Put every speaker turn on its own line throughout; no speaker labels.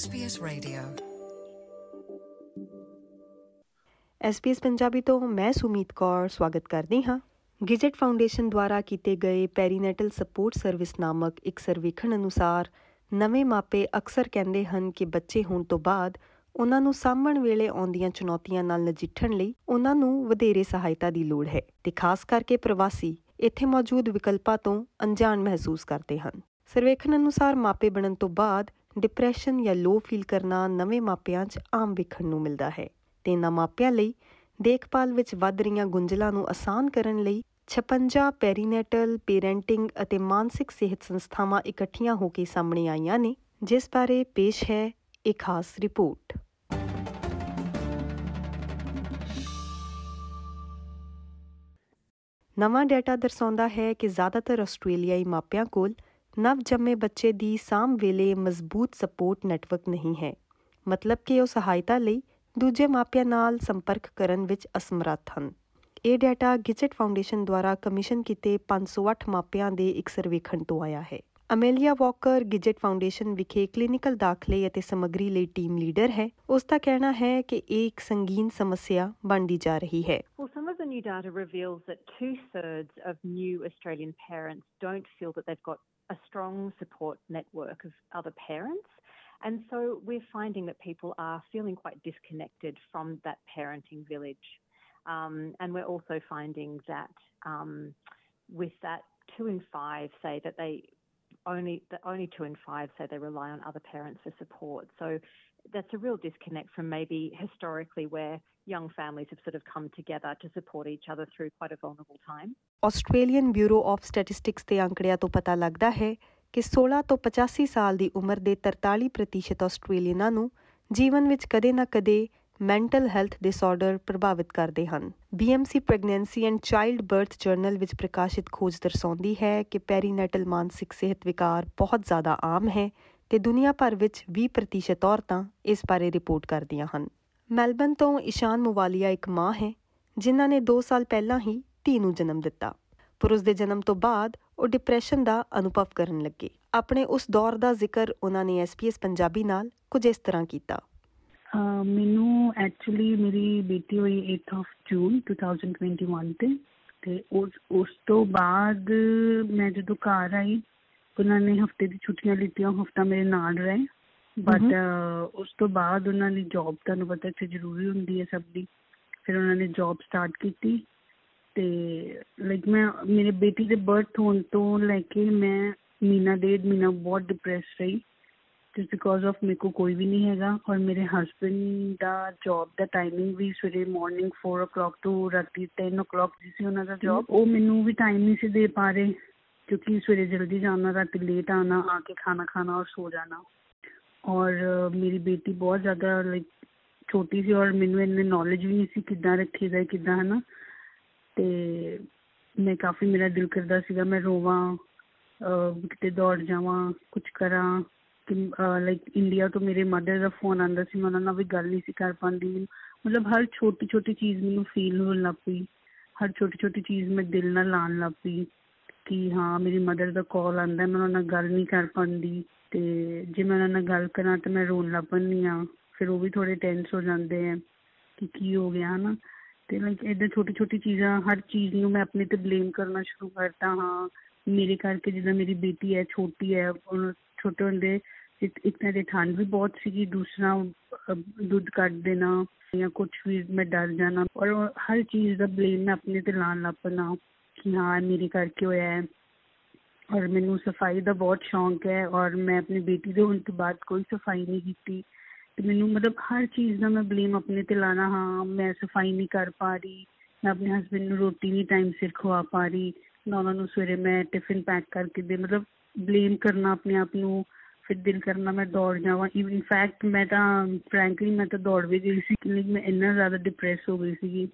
SBS Radio.
SBS Punjabi ਤੋਂ ਮੈਂ ਸੁਮੀਤ ਕੌਰ ਸਵਾਗਤ ਕਰਦੀ ਹਾਂ। ਗਿਜਟ ਫਾਊਂਡੇਸ਼ਨ ਦੁਆਰਾ ਕੀਤੇ ਗਏ ਪੈਰੀਨੇਟਲ ਸਪੋਰਟ ਸਰਵਿਸ ਨਾਮਕ ਇੱਕ ਸਰਵੇਖਣ ਅਨੁਸਾਰ ਨਵੇਂ ਮਾਪੇ ਅਕਸਰ ਕਹਿੰਦੇ ਹਨ ਕਿ ਬੱਚੇ ਹੋਣ ਤੋਂ ਬਾਅਦ ਉਹਨਾਂ ਨੂੰ ਸਾਂਭਣ ਵੇਲੇ ਆਉਂਦੀਆਂ ਚੁਣੌਤੀਆਂ ਨਾਲ ਨਜਿੱਠਣ ਲਈ ਉਹਨਾਂ ਨੂੰ ਵਧੇਰੇ ਸਹਾਇਤਾ ਦੀ ਲੋੜ ਹੈ ਤੇ ਖਾਸ ਕਰਕੇ ਪ੍ਰਵਾਸੀ ਇੱਥੇ ਮੌਜੂਦ ਵਿਕਲਪਾਂ ਤੋਂ ਅਣਜਾਣ ਮਹਿਸੂਸ ਕਰਦੇ ਹਨ। ਸਰਵੇਖਣ ਅਨੁਸਾਰ ਮਾਪੇ ਬਣਨ ਤੋਂ ਬਾਅਦ ਡਿਪਰੈਸ਼ਨ ਜਾਂ ਲੋ ਫੀਲ ਕਰਨਾ ਨਵੇਂ ਮਾਪਿਆਂ 'ਚ ਆਮ ਵੇਖਣ ਨੂੰ ਮਿਲਦਾ ਹੈ। ਤੇ ਇਹਨਾਂ ਮਾਪਿਆਂ ਲਈ ਦੇਖਭਾਲ ਵਿੱਚ ਵੱਧ ਰਹੀਆਂ ਗੁੰਝਲਾਂ ਨੂੰ ਆਸਾਨ ਕਰਨ ਲਈ 56 ਪੈਰੀਨੇਟਲ ਪੇਰੈਂਟਿੰਗ ਅਤੇ ਮਾਨਸਿਕ ਸਿਹਤ ਸੰਸਥਾਵਾਂ ਇਕੱਠੀਆਂ ਹੋ ਕੇ ਸਾਹਮਣੇ ਆਈਆਂ ਨੇ, ਜਿਸ ਬਾਰੇ ਪੇਸ਼ ਹੈ ਇੱਕ ਖਾਸ ਰਿਪੋਰਟ। ਨਵਾਂ ਡਾਟਾ ਦਰਸਾਉਂਦਾ ਹੈ ਕਿ ਜ਼ਿਆਦਾਤਰ ਆਸਟ੍ਰੇਲੀਆਈ ਮਾਪਿਆਂ ਕੋਲ ਨਵ ਜੰਮੇ ਬੱਚੇ ਦੀ ਸਾਂਭ ਵੇਲੇ ਮਜ਼ਬੂਤ ਸਪੋਰਟ ਨੈਟਵਰਕ ਨਹੀਂ ਹੈ। ਮਤਲਬ ਕਿ ਉਹ ਸਹਾਇਤਾ ਲਈ ਦੂਜੇ ਮਾਪਿਆਂ ਨਾਲ ਸੰਪਰਕ ਕਰਨ ਵਿੱਚ ਅਸਮਰੱਥ ਹਨ। ਇਹ ਡਾਟਾ ਗਿਜਟ ਫਾਊਂਡੇਸ਼ਨ ਦੁਆਰਾ ਕਮਿਸ਼ਨ ਕੀਤੇ 508 ਮਾਪਿਆਂ ਦੇ ਇੱਕ ਸਰਵੇਖਣ ਤੋਂ ਆਇਆ ਹੈ। ਅਮੇਲੀਆ ਵਾਕਰ ਗਿਜਟ ਫਾਊਂਡੇਸ਼ਨ ਵਿਖੇ ਕਲੀਨਿਕਲ ਦਾਖਲੇ ਅਤੇ ਸਮੱਗਰੀ ਲਈ ਟੀਮ ਲੀਡਰ ਹੈ। ਉਸ ਦਾ ਕਹਿਣਾ ਹੈ ਕਿ ਇਹ ਇੱਕ ਸੰਗੀਨ ਸਮੱਸਿਆ ਬਣਦੀ ਜਾ ਰਹੀ ਹੈ।
Well, some of the new data reveals that two thirds of new Australian parents don't feel that they've got a strong support network of other parents. And so we're finding that people are feeling quite disconnected from that parenting village. Um, and we're also finding that um, with that, two in five say that they only that only two in five say they rely on other parents for support. So that's a real disconnect from maybe historically where young families have sort of come together to support each other through quite a vulnerable time.
Australian bureau of statistics ਦੇ ਅੰਕੜਿਆਂ ਤੋਂ ਪਤਾ ਲੱਗਦਾ ਹੈ ਕਿ 16 ਤੋਂ 85 ਸਾਲ ਦੀ ਉਮਰ ਦੇ 43% ਆਸਟ੍ਰੇਲੀਅਨਾਂ ਨੂੰ ਜੀਵਨ ਵਿੱਚ ਕਦੇ ਨਾ ਕਦੇ ਮੈਂਟਲ ਹੈਲਥ ਡਿਸਆਰਡਰ ਪ੍ਰਭਾਵਿਤ ਕਰਦੇ ਹਨ BMC pregnancy and childbirth journal ਵਿੱਚ ਪ੍ਰਕਾਸ਼ਿਤ ਖੋਜ ਦਰਸਾਉਂਦੀ ਹੈ ਕਿ ਪੈਰੀਨੇਟਲ ਮਾਨਸਿਕ ਸਿਹਤ ਵਿਕਾਰ ਬਹੁਤ ਜ਼ਿਆਦਾ ਆਮ ਹੈ ਤੇ ਦੁਨੀਆ ਭਰ ਵਿੱਚ 20% ਔਰਤਾਂ ਇਸ ਬਾਰੇ ਰਿਪੋਰਟ ਕਰਦੀਆਂ ਹਨ ਮੈਲਬਨ ਤੋਂ ਇਸ਼ਾਨ ਮੁਵਾਲੀਆ ਇੱਕ ਮਾਂ ਹੈ, ਜਿਨ੍ਹਾਂ ਨੇ 2 ਸਾਲ ਪਹਿਲਾਂ ਹੀ ਧੀ ਨੂੰ ਜਨਮ ਦਿੱਤਾ। ਪਰ ਉਸ ਦੇ ਜਨਮ ਤੋਂ ਬਾਅਦ ਉਹ ਡਿਪਰੈਸ਼ਨ ਦਾ ਅਨੁਭਵ ਕਰਨ ਲੱਗੇ। ਆਪਣੇ ਉਸ ਦੌਰ ਦਾ ਜ਼ਿਕਰ ਉਹਨਾਂ ਨੇ SBS ਪੰਜਾਬੀ ਨਾਲ ਕੁਝ ਇਸ ਤਰ੍ਹਾਂ ਕੀਤਾ।
ਅਹ ਮੈਨੂੰ ਐਕਚੁਅਲੀ ਮੇਰੀ ਬੇਟੀ ਹੋਈ 8th ਆਫ ਜੂਨ 2021 ਤੇ ਤੇ ਉਸ ਉਸ ਤੋਂ ਬਾਅਦ ਮੈਂ ਜਦੋਂ ਘਰ ਆਈ ਉਹਨਾਂ ਨੇ ਹਫ਼ਤੇ ਦੀ ਛੁੱਟੀਆਂ ਲਿੱਤੀਆਂ ਹਫਤਾ ਮੇਰੇ ਨਾਲ ਰਹੇ। ਬਟ ਉਸ ਤੋਂ ਬਾਅਦ ਉਹਨਾਂ ਦੀ ਜੌਬ ਤੁਹਾਨੂੰ ਪਤਾ ਇੱਥੇ ਜ਼ਰੂਰੀ ਹੁੰਦੀ ਹੈ ਸਭ ਦੀ। ਫਿਰ ਉਹਨਾਂ ਨੇ ਜੌਬ ਸਟਾਰਟ ਕੀਤੀ ਤੇ ਲਾਈਕ ਮੈਂ ਮੇਰੇ ਬੇਟੀ ਦੇ ਬਰਥ ਹੋਣ ਤੋਂ ਲੈ ਕੇ ਮੈਂ ਮਹੀਨਾ ਡੇਢ ਮਹੀਨਾ ਬਹੁਤ ਡਿਪਰੈਸ ਰਹੀ ਜਸਟ ਬਿਕੋਜ਼ ਆਫ ਮੇਰੇ ਕੋ ਕੋਈ ਵੀ ਨਹੀਂ ਹੈਗਾ ਔਰ ਮੇਰੇ ਹਸਬੰਡ ਦਾ ਜੌਬ ਦਾ ਟਾਈਮਿੰਗ ਵੀ ਸਵੇਰੇ ਮਾਰਨਿੰਗ 4:00 ਤੋਂ ਰਾਤੀ 10:00 ਸੀ ਉਹਨਾਂ ਦਾ ਜੌਬ ਉਹ ਮੈਨੂੰ ਵੀ ਟਾਈਮ ਨਹੀਂ ਸੀ ਦੇ ਪਾ ਰਹੇ ਕਿਉਂਕਿ ਸਵੇਰੇ ਜਲਦੀ ਜਾਣਾ ਰਾਤੀ ਲੇਟ ਆਣਾ ਆ ਕੇ ਖਾਣਾ ਖਾਣਾ ਔਰ ਸੋ ਜਾਣਾ। ਔਰ ਮੇਰੀ ਬੇਟੀ ਬਹੁਤ ਜ਼ਿਆਦਾ ਲਾਈਕ ਛੋਟੀ ਸੀ ਔਰ ਮੈਨੂੰ ਇੰਨੀ ਨੌਲੇਜ ਵੀ ਨਹੀਂ ਸੀ ਕਿੱਦਾਂ ਰੱਖੀਦਾ ਕਿੱਦਾਂ, ਹਨਾ? ਤੇ ਮੈਂ ਕਾਫੀ, ਮੇਰਾ ਦਿਲ ਕਰਦਾ ਸੀਗਾ ਮੈਂ ਰੋਵਾਂ, ਅਹ, ਕਿਤੇ ਦੌੜ ਜਾਵਾਂ ਕੁਝ ਕਰਾਂ। ਕਿ ਲਾਈਕ ਇੰਡੀਆ ਤੋਂ ਮੇਰੇ ਮਦਰ ਦਾ ਫੋਨ ਆਂਦਾ ਸੀ, ਮੈਂ ਉਹਨਾਂ ਨਾਲ ਵੀ ਗੱਲ ਨਹੀਂ ਸੀ ਕਰ ਪਾਉਂਦੀ ਮਤਲਬ ਹਰ ਛੋਟੀ ਛੋਟੀ ਚੀਜ਼ ਮੈਨੂੰ ਫੀਲ ਹੋਣ ਲੱਗ ਪਈ। ਹਰ ਛੋਟੀ ਛੋਟੀ ਚੀਜ਼ ਮੈਂ ਦਿਲ ਨਾਲ ਲਾਣ ਲੱਗ ਪਈ ਕਿ ਹਾਂ, ਮੇਰੀ ਮਦਰ ਦਾ ਕਾਲ ਆਂਦਾ, ਮੈਂ ਉਹਨਾਂ ਨਾਲ ਗੱਲ ਨਹੀਂ ਕਰ ਪਾਉਂਦੀ ਤੇ ਜੇ ਮੈਂ ਉਹਨਾਂ ਨਾਲ ਗੱਲ ਕਰਾਂ ਤਾਂ ਮੈਂ ਰੋਣ ਲੱਗ ਪੈਂਦੀ ਆ ਫਿਰ ਉਹ ਵੀ ਥੋੜੇ ਟੈਂਸ ਹੋ ਜਾਂਦੇ ਆ ਕਿ ਕੀ ਹੋ ਗਿਆ ਹਨਾ? ਤੇ ਲਾਈਕ ਇਦਾਂ ਛੋਟੀ ਛੋਟੀ ਚੀਜ਼ਾਂ ਹਰ ਚੀਜ਼ ਨੂੰ ਮੈਂ ਆਪਣੇ ਤੇ ਬਲੇਮ ਕਰਨਾ ਸ਼ੁਰੂ ਕਰਤਾ ਹਾਂ। ਮੇਰੇ ਕਰਕੇ ਜਿੱਦਾਂ ਮੇਰੀ ਬੇਟੀ ਹੈ ਛੋਟੀ ਹੈ ਉਹ ਛੋਟੇ ਹੁੰਦੇ ਇੱਕ ਇੱਕ ਤਾਂ ਦੇ ਠੰਡ ਵੀ ਬਹੁਤ ਸੀਗੀ ਦੂਸਰਾ ਅਹ, ਦੁੱਧ ਕੱਢ ਦੇਣਾ ਜਾਂ ਕੁਝ ਵੀ ਮੈਂ ਡਰ ਜਾਣਾ। ਔਰ ਉਹ ਹਰ ਚੀਜ਼ ਦਾ ਬਲੇਮ ਮੈਂ ਆਪਣੇ ਤੇ ਲਾਣ ਲੱਗ ਪੈਣਾ ਕਿ ਹਾਂ ਮੇਰੇ ਕਰਕੇ ਹੋਇਆ ਹੈ। ਔਰ ਮੈਨੂੰ ਸਫ਼ਾਈ ਦਾ ਬਹੁਤ ਸ਼ੌਂਕ ਹੈ ਔਰ ਮੈਂ ਆਪਣੀ ਬੇਟੀ ਦੇ ਹੋਣ ਤੋਂ ਬਾਅਦ ਕੋਈ ਸਫ਼ਾਈ ਨਹੀਂ ਕੀਤੀ। ਤੇ ਮੈਨੂੰ ਮਤਲਬ ਹਰ ਚੀਜ਼ ਦਾ ਮੈਂ ਬਲੇਮ ਆਪਣੇ ਤੇ ਲਾਣਾ, ਹਾਂ, ਮੈਂ ਸਫ਼ਾਈ ਨਹੀਂ ਕਰ ਪਾ ਰਹੀ, ਮੈਂ ਆਪਣੇ ਹਸਬੰਡ ਨੂੰ ਰੋਟੀ ਨਹੀਂ ਟਾਈਮ ਸਿਰ ਖਵਾ ਪਾ ਰਹੀ, ਨਾ ਉਹਨਾਂ ਨੂੰ ਸਵੇਰੇ ਮੈਂ ਟਿਫਿਨ ਪੈਕ ਕਰਕੇ ਦੇ, ਮਤਲਬ ਬਲੇਮ ਕਰਨਾ ਆਪਣੇ ਆਪ ਨੂੰ, ਫਿਰ ਦਿਲ ਕਰਨਾ ਮੈਂ ਦੌੜ ਜਾਵਾਂ। ਇਵਨ ਫੈਕਟ ਮੈਂ ਤਾਂ ਫ੍ਰੈਂਕਲੀ ਮੈਂ ਤਾਂ ਦੌੜ ਵੀ ਗਈ ਸੀ, ਕਿ ਮੈਂ ਇੰਨਾ ਜ਼ਿਆਦਾ ਡਿਪਰੈਸ ਹੋ ਗਈ ਸੀਗੀ।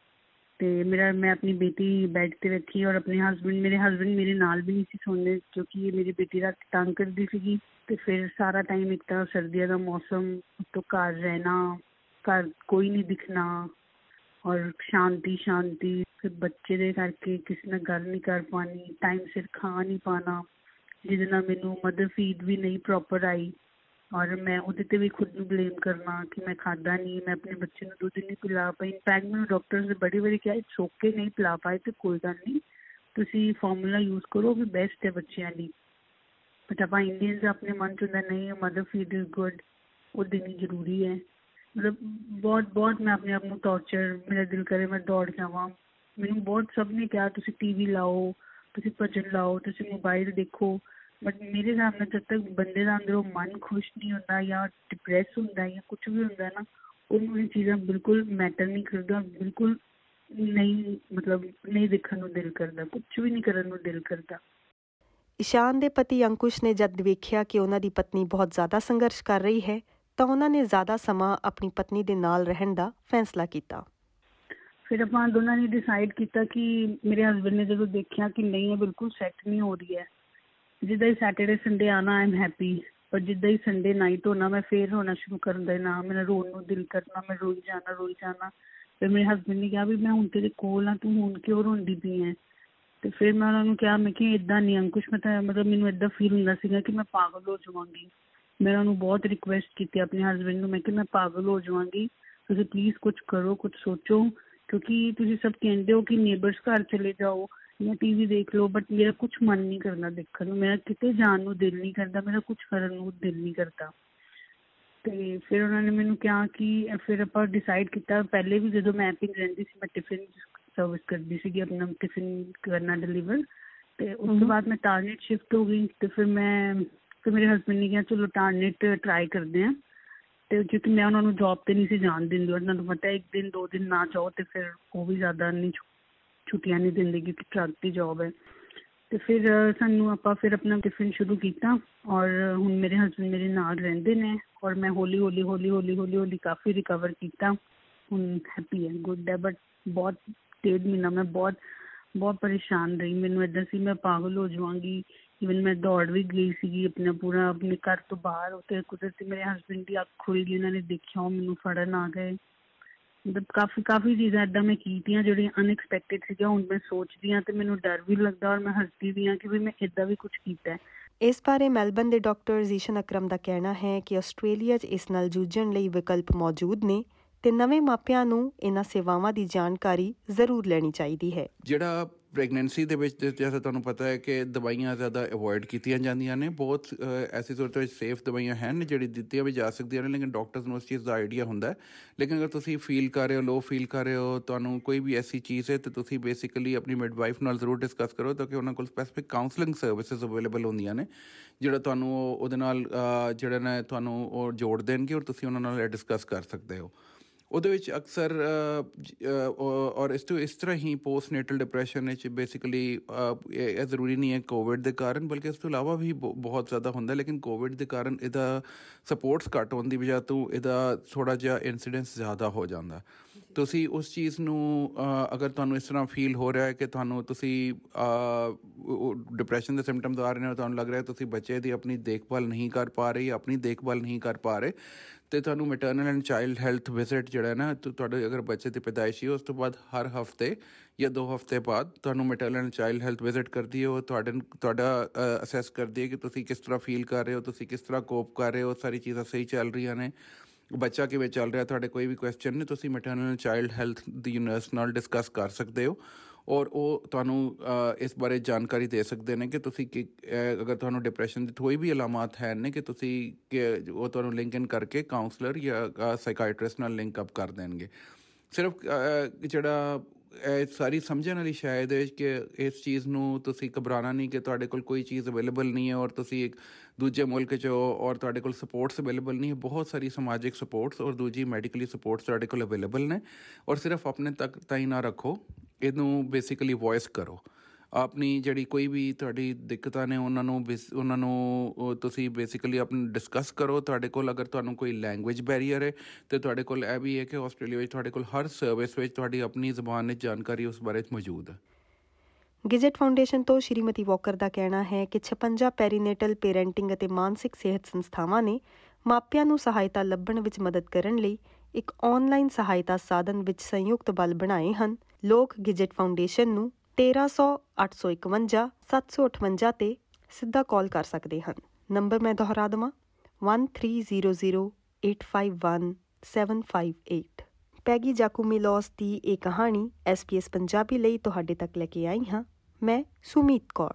ਤੇ ਮੇਰਾ, ਮੈਂ ਆਪਣੀ ਬੇਟੀ ਬੈੱਡ ਤੇ ਰੱਖੀ ਔਰ ਆਪਣੇ ਹਸਬੰਡ ਮੇਰੇ ਹਸਬੰਡ ਮੇਰੇ ਨਾਲ ਵੀ ਨਹੀਂ ਸੀ ਸੌਂਦੇ ਕਿਉਂਕਿ ਇਹ ਮੇਰੀ ਬੇਟੀ ਰਾਤ ਤੰਗ ਕਰਦੀ ਸੀਗੀ ਤੇ ਫਿਰ ਸਾਰਾ ਟਾਈਮ ਇੱਕ ਤਾਂ ਸਰਦੀਆਂ ਦਾ ਮੌਸਮ ਉੱਤੋਂ ਘਰ ਰਹਿਣਾ, ਘਰ ਕੋਈ ਨਹੀਂ ਦਿਖਣਾ ਔਰ ਸ਼ਾਂਤੀ ਸ਼ਾਂਤੀ, ਫਿਰ ਬੱਚੇ ਦੇ ਕਰਕੇ ਕਿਸੇ ਨਾਲ ਗੱਲ ਨਹੀਂ ਕਰ ਪਾਣੀ ਟਾਈਮ ਸਿਰ ਖਾ ਨਹੀਂ ਪਾਣਾ ਜਿਹਦੇ ਨਾਲ ਮੈਨੂੰ ਮਦਰ ਫੀਡ ਵੀ ਨਹੀਂ ਪ੍ਰੋਪਰ ਆਈ। ਔਰ ਮੈਂ ਉਹਦੇ ਤੇ ਵੀ ਖੁਦ ਨੂੰ ਬਲੇਮ ਕਰਨਾ ਕਿ ਮੈਂ ਖਾਦਾ ਨਹੀਂ, ਮੈਂ ਆਪਣੇ ਬੱਚੇ ਨੂੰ ਦੁੱਧ ਨਹੀਂ ਪਿਲਾ ਪਾਈ। ਇਨਫੈਕਟ ਮੈਨੂੰ ਡਾਕਟਰਸ ਨੇ ਬੜੀ ਬੜੀ ਕਿਹਾ ਇਟਸ ਓਕੇ ਨਹੀਂ ਪਿਲਾ ਪਾਏ ਤੇ ਕੋਈ ਗੱਲ ਨਹੀਂ। ਤੁਸੀਂ ਫਾਰਮੂਲਾ ਯੂਜ਼ ਕਰੋ ਵੀ ਬੈਸਟ ਹੈ ਬੱਚਿਆਂ ਲਈ। ਬਟ ਆਪਾਂ ਇੰਡੀਅਨਸ ਆਪਣੇ ਮਨ ਚ ਹੁੰਦਾ, ਨਹੀਂ ਮਦਰ ਫੀਡ ਇਜ਼ ਗੁੱਡ ਉਹ ਦੇਣੀ ਜ਼ਰੂਰੀ ਹੈ। ਮਤਲਬ ਬਹੁਤ ਬਹੁਤ ਮੈਂ ਆਪਣੇ ਆਪ ਨੂੰ ਟੌਰਚਰ ਮੇਰਾ ਦਿਲ ਕਰੇ ਮੈਂ ਦੌੜ ਜਾਵਾਂ। ਮੈਨੂੰ ਬਹੁਤ ਸਭ ਨੇ ਕਿਹਾ, ਤੁਸੀਂ ਟੀਵੀ ਲਾਓ, ਤੁਸੀਂ ਭਜਨ ਲਾਓ, ਤੁਸੀਂ ਮੋਬਾਈਲ ਦੇਖੋ। ਬਟ ਮੇਰੇ ਹਿਸਾਬ ਨਾਲ ਜਦ ਤੱਕ ਬੰਦੇ ਦਾ ਅੰਦਰੋਂ ਮਨ ਖੁਸ਼ ਨਹੀਂ ਹੁੰਦਾ ਜਾਂ ਡਿਪਰੈਸ ਹੁੰਦਾ ਜਾਂ ਕੁਝ ਵੀ ਹੁੰਦਾ ਨਾ ਉਹਨੂੰ ਇਹ ਚੀਜ਼ਾਂ ਬਿਲਕੁਲ ਮੈਟਰ ਨਹੀਂ ਕਰਦਾ ਬਿਲਕੁਲ ਨਹੀਂ ਮਤਲਬ ਨਹੀਂ ਦੇਖਣ ਨੂੰ ਦਿਲ ਕਰਦਾ ਕੁਝ ਵੀ ਨਹੀਂ ਕਰਨ ਨੂੰ ਦਿਲ ਕਰਦਾ।
ਇਸ਼ਾਨ ਦੇ ਪਤੀ ਅੰਕੁਸ਼ ਨੇ ਜਦ ਵੇਖਿਆ ਕਿ ਉਹਨਾਂ ਦੀ ਪਤਨੀ ਬਹੁਤ ਜ਼ਿਆਦਾ ਸੰਘਰਸ਼ ਕਰ ਰਹੀ ਹੈ ਤਾਂ ਉਹਨਾਂ ਨੇ ਜ਼ਿਆਦਾ ਸਮਾਂ ਆਪਣੀ ਪਤਨੀ ਦੇ ਨਾਲ ਰਹਿਣ ਦਾ ਫੈਸਲਾ ਕੀਤਾ।
ਫਿਰ ਆਪਾਂ ਦੋਨਾਂ ਨੇ ਡਿਸਾਈਡ ਕੀਤਾ ਕਿ ਮੇਰੇ ਹਸਬੰਡ ਨੇ ਜਦੋਂ ਦੇਖਿਆ ਕਿ ਨਹੀਂ ਇਹ ਬਿਲਕੁਲ ਸੈੱਟ ਨਹੀਂ ਹੋ ਰਹੀ ਹੈ ਜਿੱਦਾਂ ਹੀ ਸੈਟਰਡੇ ਸੰਡੇ ਆਣਾ ਆਮ ਹੈਪੀ ਪਰ ਜਿੱਦਾਂ ਹੀ ਸੰਡੇ ਨਾਈਟ ਹੋਣਾ, ਮੈਂ ਫੇਰ ਹੋਣਾ ਸ਼ੁਰੂ ਕਰਨ ਦਾ ਨਾ ਮੇਰਾ ਰੋਣ ਨੂੰ ਦਿਲ ਕਰਨਾ, ਮੈਂ ਰੋਈ ਜਾਣਾ ਰੋਈ ਜਾਣਾ। ਫਿਰ ਮੇਰੇ ਹਸਬੰਡ ਨੇ ਕਿਹਾ ਵੀ ਮੈਂ ਹੁਣ ਤੇਰੇ ਕੋਲ ਆ ਤੂੰ ਹੁਣ ਕਿਉਂ ਰੋਂਦੀ ਪਈ ਐ? ਤੇ ਫਿਰ ਮੈਂ ਉਹਨਾਂ ਨੂੰ ਕਿਹਾ, ਮੈਂ ਕਿ ਇਦਾਂ ਨਹੀਂ ਅੰਕੁਸ਼, ਮੈਂ ਤਾਂ ਮਤਲਬ ਮੈਨੂੰ ਇਦਾਂ ਫੀਲ ਹੁੰਦਾ ਸੀਗਾ ਕਿ ਮੈਂ ਪਾਗਲ ਹੋ ਜਾਵਾਂਗੀ। ਮੈਂ ਉਹਨਾਂ ਨੂੰ ਬਹੁਤ ਰਿਕੁਐਸਟ ਕੀਤੀ ਆਪਣੇ ਹਸਬੰਡ ਨੂੰ, ਮੈਂ ਕਿ ਮੈਂ ਪਾਗਲ ਹੋ ਜਾਵਾਂਗੀ। ਤੁਸੀਂ ਪਲੀਜ਼ ਕੁਝ ਕਰੋ ਕੁਝ ਸੋਚੋ, ਕਿਉਂਕਿ ਤੁਸੀਂ ਸਭ ਕਹਿੰਦੇ ਹੋ ਕਿ ਨੇਬਰਸ ਘਰ ਚਲੇ ਜਾਓ। ਜਾਂ ਟੀਵੀ ਦੇਖ ਲਓ ਬਟ ਮੇਰਾ ਕੁਝ ਮਨ ਨਹੀਂ ਕਰਦਾ ਦੇਖਣ ਨੂੰ। ਮੇਰਾ ਕਿਤੇ ਜਾਣ ਨੂੰ ਦਿਲ ਨਹੀਂ ਕਰਦਾ ਮੇਰਾ ਕੁਝ ਕਰਨ ਨੂੰ ਦਿਲ ਨਹੀਂ ਕਰਦਾ। ਤੇ ਫਿਰ ਉਹਨਾਂ ਨੇ ਮੈਨੂੰ ਕਿਹਾ ਕਿ ਫਿਰ ਆਪਾਂ ਡਿਸਾਈਡ ਕੀਤਾ ਪਹਿਲੇ ਵੀ ਜਦੋਂ ਮੈਂ ਪਿੰਗ ਰਹਿੰਦੀ ਸੀ ਮੈਂ ਟਿਫਿਨ ਸਰਵਿਸ ਕਰਦੀ ਸੀਗੀ ਆਪਣਾ ਟਿਫਿਨ ਕਰਨਾ ਡਿਲੀਵਰ ਤੇ ਉਸ ਤੋਂ ਬਾਅਦ ਮੈਂ ਟਾਰਗੇਟ ਸ਼ਿਫਟ ਹੋ ਗਈ ਤੇ ਫਿਰ ਮੈਂ ਫਿਰ ਮੇਰੇ ਹਸਬੰਡ ਨੇ ਕਿਹਾ ਚਲੋ ਟਾਰਗੇਟ ਟਰਾਈ ਕਰਦੇ ਆ। ਤੇ ਕਿਉਂਕਿ ਮੈਂ ਉਹਨਾਂ ਨੂੰ ਜੌਬ ਤੇ ਨਹੀਂ ਸੀ ਜਾਣ ਦਿੰਦੀ ਉਹਨਾਂ ਨੂੰ ਪਤਾ ਇੱਕ ਦਿਨ ਦੋ ਦਿਨ ਨਾ ਜਾਓ ਤੇ ਫਿਰ ਉਹ ਵੀ ਜ਼ਿਆਦਾ ਨਹੀਂ ਛੁੱਟੀਆਂ ਨਹੀਂ ਦਿੰਦੇ ਕਿਉਂਕਿ ਟਰੱਕ ਦੀ ਜੌਬ ਹੈ। ਤੇ ਫਿਰ ਸਾਨੂੰ ਆਪਾਂ ਫਿਰ ਆਪਣਾ ਟਿਫਿਨ ਸ਼ੁਰੂ ਕੀਤਾ ਔਰ ਹੁਣ ਮੇਰੇ ਹਸਬੰਡ ਮੇਰੇ ਨਾਲ ਰਹਿੰਦੇ ਨੇ ਔਰ ਮੈਂ ਹੌਲੀ ਹੌਲੀ ਹੌਲੀ ਹੌਲੀ ਹੌਲੀ ਹੌਲੀ ਕਾਫੀ ਰਿਕਵਰ ਕੀਤਾ। ਹੁਣ ਹੈਪੀ ਹੈ ਗੁੱਡ ਹੈ ਬਟ ਬਹੁਤ ਡੇਢ ਮਹੀਨਾ ਮੈਂ ਬਹੁਤ ਬਹੁਤ ਪਰੇਸ਼ਾਨ ਰਹੀ। ਮੈਨੂੰ ਇਦਾਂ ਸੀ, ਮੈਂ ਪਾਗਲ ਹੋ ਜਾਵਾਂਗੀ। ਇਵਨ ਮੈਂ ਦੌੜ ਵੀ ਗਈ ਸੀਗੀ ਆਪਣਾ ਪੂਰਾ, ਆਪਣੇ ਘਰ ਤੋਂ ਬਾਹਰ। ਉੱਤੇ ਕੁਦਰਤੀ ਮੇਰੇ ਹਸਬੰਡ ਦੀ ਅੱਖ ਖੁੱਲ ਗਈ, ਉਹਨਾਂ ਨੇ ਦੇਖਿਆ, ਉਹ ਮੈਨੂੰ ਫੜਨ ਆ ਗਏ। ਮਤਲਬ ਕਾਫੀ ਕਾਫੀ ਚੀਜ਼ਾਂ ਇਦਾਂ ਮੈਂ ਕੀਤੀਆਂ ਜਿਹੜੀਆਂ ਅਨਐਕਸਪੈਕਟਡ ਸੀਗੀਆਂ ਹੁਣ ਮੈਂ ਸੋਚਦੀ ਹਾਂ ਤੇ ਮੈਨੂੰ ਡਰ ਵੀ ਲੱਗਦਾ ਔਰ ਮੈਂ ਹੱਸਦੀ ਵੀ ਹਾਂ ਕਿ ਵੀ ਮੈਂ ਇਦਾਂ ਵੀ ਕੁਝ ਕੀਤਾ ਹੈ।
ਇਸ ਬਾਰੇ ਮੈਲਬਨ ਦੇ ਡਾਕਟਰ ਜ਼ੀਸ਼ਨ ਅਕਰਮ ਦਾ ਕਹਿਣਾ ਹੈ ਕਿ ਆਸਟ੍ਰੇਲੀਆ 'ਚ ਇਸ ਨਾਲ ਜੂਝਣ ਲਈ ਵਿਕਲਪ ਮੌਜੂਦ ਨੇ ਤੇ ਨਵੇਂ ਮਾਪਿਆਂ ਨੂੰ ਇਹਨਾਂ ਸੇਵਾਵਾਂ ਦੀ ਜਾਣਕਾਰੀ ਜ਼ਰੂਰ ਲੈਣੀ ਚਾਹੀਦੀ ਹੈ।
ਜਿਹੜਾ ਪ੍ਰੈਗਨੈਂਸੀ ਦੇ ਵਿੱਚ ਜਿਵੇਂ ਤੁਹਾਨੂੰ ਪਤਾ ਹੈ ਕਿ ਦਵਾਈਆਂ ਜ਼ਿਆਦਾ ਅਵੋਇਡ ਕੀਤੀਆਂ ਜਾਂਦੀਆਂ ਨੇ, ਬਹੁਤ ਐਸੀ ਸੂਰਤ ਵਿੱਚ ਸੇਫ ਦਵਾਈਆਂ ਹਨ ਜਿਹੜੀ ਦਿੱਤੀਆਂ ਵੀ ਜਾ ਸਕਦੀਆਂ ਨੇ, ਲੇਕਿਨ ਡਾਕਟਰਸ ਨੂੰ ਉਸ ਚੀਜ਼ ਦਾ ਆਈਡੀਆ ਹੁੰਦਾ ਹੈ। ਲੇਕਿਨ ਅਗਰ ਤੁਸੀਂ ਫੀਲ ਕਰ ਰਹੇ ਹੋ ਲੋ ਫੀਲ ਕਰ ਰਹੇ ਹੋ, ਤੁਹਾਨੂੰ ਕੋਈ ਵੀ ਐਸੀ ਚੀਜ਼ ਹੈ ਤੇ ਤੁਸੀਂ ਬੇਸਿਕਲੀ ਆਪਣੀ ਮਿਡਵਾਈਫ ਨਾਲ ਜ਼ਰੂਰ ਡਿਸਕਸ ਕਰੋ ਤਾਂ ਕਿ ਉਹਨਾਂ ਕੋਲ ਸਪੈਸਿਫਿਕ ਕਾਉਂਸਲਿੰਗ ਸਰਵਿਸਿਜ਼ ਅਵੇਲੇਬਲ ਹੁੰਦੀਆਂ ਨੇ, ਜਿਹੜਾ ਤੁਹਾਨੂੰ ਉਹਦੇ ਨਾਲ ਜਿਹੜਾ ਨਾ ਤੁਹਾਨੂੰ ਉਹ ਜੋੜ ਦੇਣਗੇ ਔਰ ਤੁਸੀਂ ਉਹਨਾਂ ਨਾਲ ਡਿਸਕਸ ਕਰ ਸਕਦੇ ਹੋ। ਉਹਦੇ ਵਿੱਚ ਅਕਸਰ ਔਰ ਇਸ ਤੋਂ ਇਸ ਤਰ੍ਹਾਂ ਹੀ ਪੋਸਟ ਨੇਟਲ ਡਿਪਰੈਸ਼ਨ ਵਿੱਚ ਬੇਸਿਕਲੀ ਇਹ ਜ਼ਰੂਰੀ ਨਹੀਂ ਹੈ ਕੋਵਿਡ ਦੇ ਕਾਰਨ ਬਲਕਿ ਇਸ ਤੋਂ ਇਲਾਵਾ ਵੀ ਬਹੁਤ ਜ਼ਿਆਦਾ ਹੁੰਦਾ ਲੇਕਿਨ ਕੋਵਿਡ ਦੇ ਕਾਰਨ ਇਹਦਾ ਸਪੋਰਟਸ ਘੱਟ ਹੋਣ ਦੀ ਵਜ੍ਹਾ ਤੋਂ ਇਹਦਾ ਥੋੜਾ ਜਿਹਾ ਇਨਸੀਡੈਂਸ ਜ਼ਿਆਦਾ ਹੋ ਜਾਂਦਾ। ਤੁਸੀਂ ਉਸ ਚੀਜ਼ ਨੂੰ ਅਗਰ ਤੁਹਾਨੂੰ ਇਸ ਤਰ੍ਹਾਂ ਫੀਲ ਹੋ ਰਿਹਾ ਹੈ ਕਿ ਤੁਹਾਨੂੰ ਤੁਸੀਂ ਡਿਪਰੈਸ਼ਨ ਦੇ ਸਿੰਪਟਮਸ ਆ ਰਹੇ ਨੇ ਤੁਹਾਨੂੰ ਲੱਗ ਰਿਹਾ ਤੁਸੀਂ ਬੱਚੇ ਦੀ ਆਪਣੀ ਦੇਖਭਾਲ ਨਹੀਂ ਕਰ ਪਾ ਰਹੇ ਆਪਣੀ ਦੇਖਭਾਲ ਨਹੀਂ ਕਰ ਪਾ ਰਹੇ ਤੇ ਤੁਹਾਨੂੰ maternal and child health visit ਜਿਹੜਾ ਨਾ ਤੁਹਾਡੇ ਅਗਰ ਬੱਚੇ ਦੀ ਪੈਦਾਇਸ਼ੀ ਉਸ ਤੋਂ ਬਾਅਦ ਹਰ ਹਫ਼ਤੇ ਜਾਂ ਦੋ ਹਫ਼ਤੇ ਬਾਅਦ ਤੁਹਾਨੂੰ maternal and child health visit ਕਰਦੀ ਹੈ, ਉਹ ਤੁਹਾਡੇ ਤੁਹਾਡਾ ਅਸੈਸ ਕਰਦੀ ਹੈ ਕਿ ਤੁਸੀਂ ਕਿਸ ਤਰ੍ਹਾਂ ਫੀਲ ਕਰ ਰਹੇ ਹੋ, ਤੁਸੀਂ ਕਿਸ ਤਰ੍ਹਾਂ ਕੋਪ ਕਰ ਰਹੇ ਹੋ ਸਾਰੀ ਚੀਜ਼ਾਂ ਸਹੀ ਚੱਲ ਰਹੀਆਂ ਨੇ। ਬੱਚਾ ਕਿਵੇਂ ਚੱਲ ਰਿਹਾ, ਤੁਹਾਡੇ ਕੋਈ ਵੀ ਕੁਐਸਚਨ ਨੇ, ਤੁਸੀਂ ਮੈਟਰਨਲ ਚਾਈਲਡ ਹੈਲਥ ਦੀ ਨਰਸ ਨਾਲ ਡਿਸਕਸ ਕਰ ਸਕਦੇ ਹੋ। ਔਰ ਉਹ ਤੁਹਾਨੂੰ ਇਸ ਬਾਰੇ ਜਾਣਕਾਰੀ ਦੇ ਸਕਦੇ ਨੇ ਕਿ ਤੁਸੀਂ ਕਿ ਅਗਰ ਤੁਹਾਨੂੰ ਡਿਪਰੈਸ਼ਨ ਦੀ ਕੋਈ ਵੀ ਅਲਾਮਤ ਹੈ ਨੇ ਕਿ ਤੁਸੀਂ ਕਿ ਉਹ ਤੁਹਾਨੂੰ ਲਿੰਕ ਇਨ ਕਰਕੇ ਕਾਉਂਸਲਰ ਜਾਂ ਸਾਈਕਾਇਟ੍ਰਿਸਟ ਨਾਲ ਲਿੰਕ ਅਪ ਕਰ ਦੇਣਗੇ। ਸਿਰਫ ਜਿਹੜਾ ਇਹ ਸਾਰੀ ਸਮਝਣ ਵਾਲੀ ਸ਼ਾਇਦ ਹੈ ਕਿ ਇਸ ਚੀਜ਼ ਨੂੰ ਤੁਸੀਂ ਘਬਰਾਣਾ ਨਹੀਂ ਕਿ ਤੁਹਾਡੇ ਕੋਲ ਕੋਈ ਚੀਜ਼ ਅਵੇਲੇਬਲ ਨਹੀਂ ਹੈ ਔਰ ਤੁਸੀਂ ਇੱਕ ਦੂਜੇ ਮੁਲਕ 'ਚ ਹੋ ਔਰ ਤੁਹਾਡੇ ਕੋਲ ਸਪੋਰਟਸ ਅਵੇਲੇਬਲ ਨਹੀਂ ਹੈ। ਬਹੁਤ ਸਾਰੀ ਸਮਾਜਿਕ ਸਪੋਰਟਸ ਔਰ ਦੂਜੀ ਮੈਡੀਕਲੀ ਸਪੋਰਟਸ ਤੁਹਾਡੇ ਕੋਲ ਅਵੇਲੇਬਲ ਨੇ ਔਰ ਸਿਰਫ ਆਪਣੇ ਤੱਕ ਤਾਂ ਹੀ ਨਾ ਰੱਖੋ। ਇਹਨੂੰ ਬੇਸਿਕਲੀ ਵੌਇਸ ਕਰੋ। ਆਪਣੀ ਜਿਹੜੀ ਕੋਈ ਵੀ ਤੁਹਾਡੀ ਦਿੱਕਤਾਂ ਨੇ, ਉਹਨਾਂ ਨੂੰ ਉਹਨਾਂ ਨੂੰ ਤੁਸੀਂ ਬੇਸਿਕਲੀ ਆਪਣੀ ਡਿਸਕਸ ਕਰੋ। ਤੁਹਾਡੇ ਕੋਲ ਅਗਰ ਤੁਹਾਨੂੰ ਕੋਈ ਲੈਂਗੁਏਜ ਬੈਰੀਅਰ ਹੈ, ਤੇ ਤੁਹਾਡੇ ਕੋਲ ਇਹ ਵੀ ਹੈ ਕਿ ਆਸਟ੍ਰੇਲੀਆ ਵਿੱਚ ਤੁਹਾਡੇ ਕੋਲ ਹਰ ਸਰਵਿਸ ਵਿੱਚ ਤੁਹਾਡੀ ਆਪਣੀ ਜ਼ੁਬਾਨ ਵਿੱਚ ਜਾਣਕਾਰੀ ਉਸ ਬਾਰੇ ਮੌਜੂਦ ਹੈ।
ਗਿਜਟ ਫਾਊਂਡੇਸ਼ਨ ਤੋਂ ਸ਼੍ਰੀਮਤੀ ਵਾਕਰ ਦਾ ਕਹਿਣਾ ਹੈ ਕਿ 56 ਪੈਰੀਨੇਟਲ ਪੇਰੈਂਟਿੰਗ ਅਤੇ ਮਾਨਸਿਕ ਸਿਹਤ ਸੰਸਥਾਵਾਂ ਨੇ ਮਾਪਿਆਂ ਨੂੰ ਸਹਾਇਤਾ ਲੱਭਣ ਵਿੱਚ ਮਦਦ ਕਰਨ ਲਈ ਇੱਕ ਆਨਲਾਈਨ ਸਹਾਇਤਾ ਸਾਧਨ ਵਿੱਚ ਸੰਯੁਕਤ ਬਲ ਬਣਾਏ ਹਨ। ਲੋਕ ਗਿਜਟ ਫਾਊਂਡੇਸ਼ਨ ਨੂੰ 1300 851 758 ਤੇ ਸਿੱਧਾ ਕਾਲ ਕਰ ਸਕਦੇ ਹਨ। ਨੰਬਰ ਮੈਂ ਦੁਹਰਾ ਦਵਾਂ। 1300851758 ਪੈਗੀ ਜਾਕੂਮਿਲੋਸ ਦੀ ਇਹ ਕਹਾਣੀ SBS ਪੰਜਾਬੀ ਲਈ ਤੁਹਾਡੇ ਤੱਕ ਲੈ ਕੇ ਆਈ ਹਾਂ। ਮੈਂ ਸੁਮੀਤ ਕੌਰ।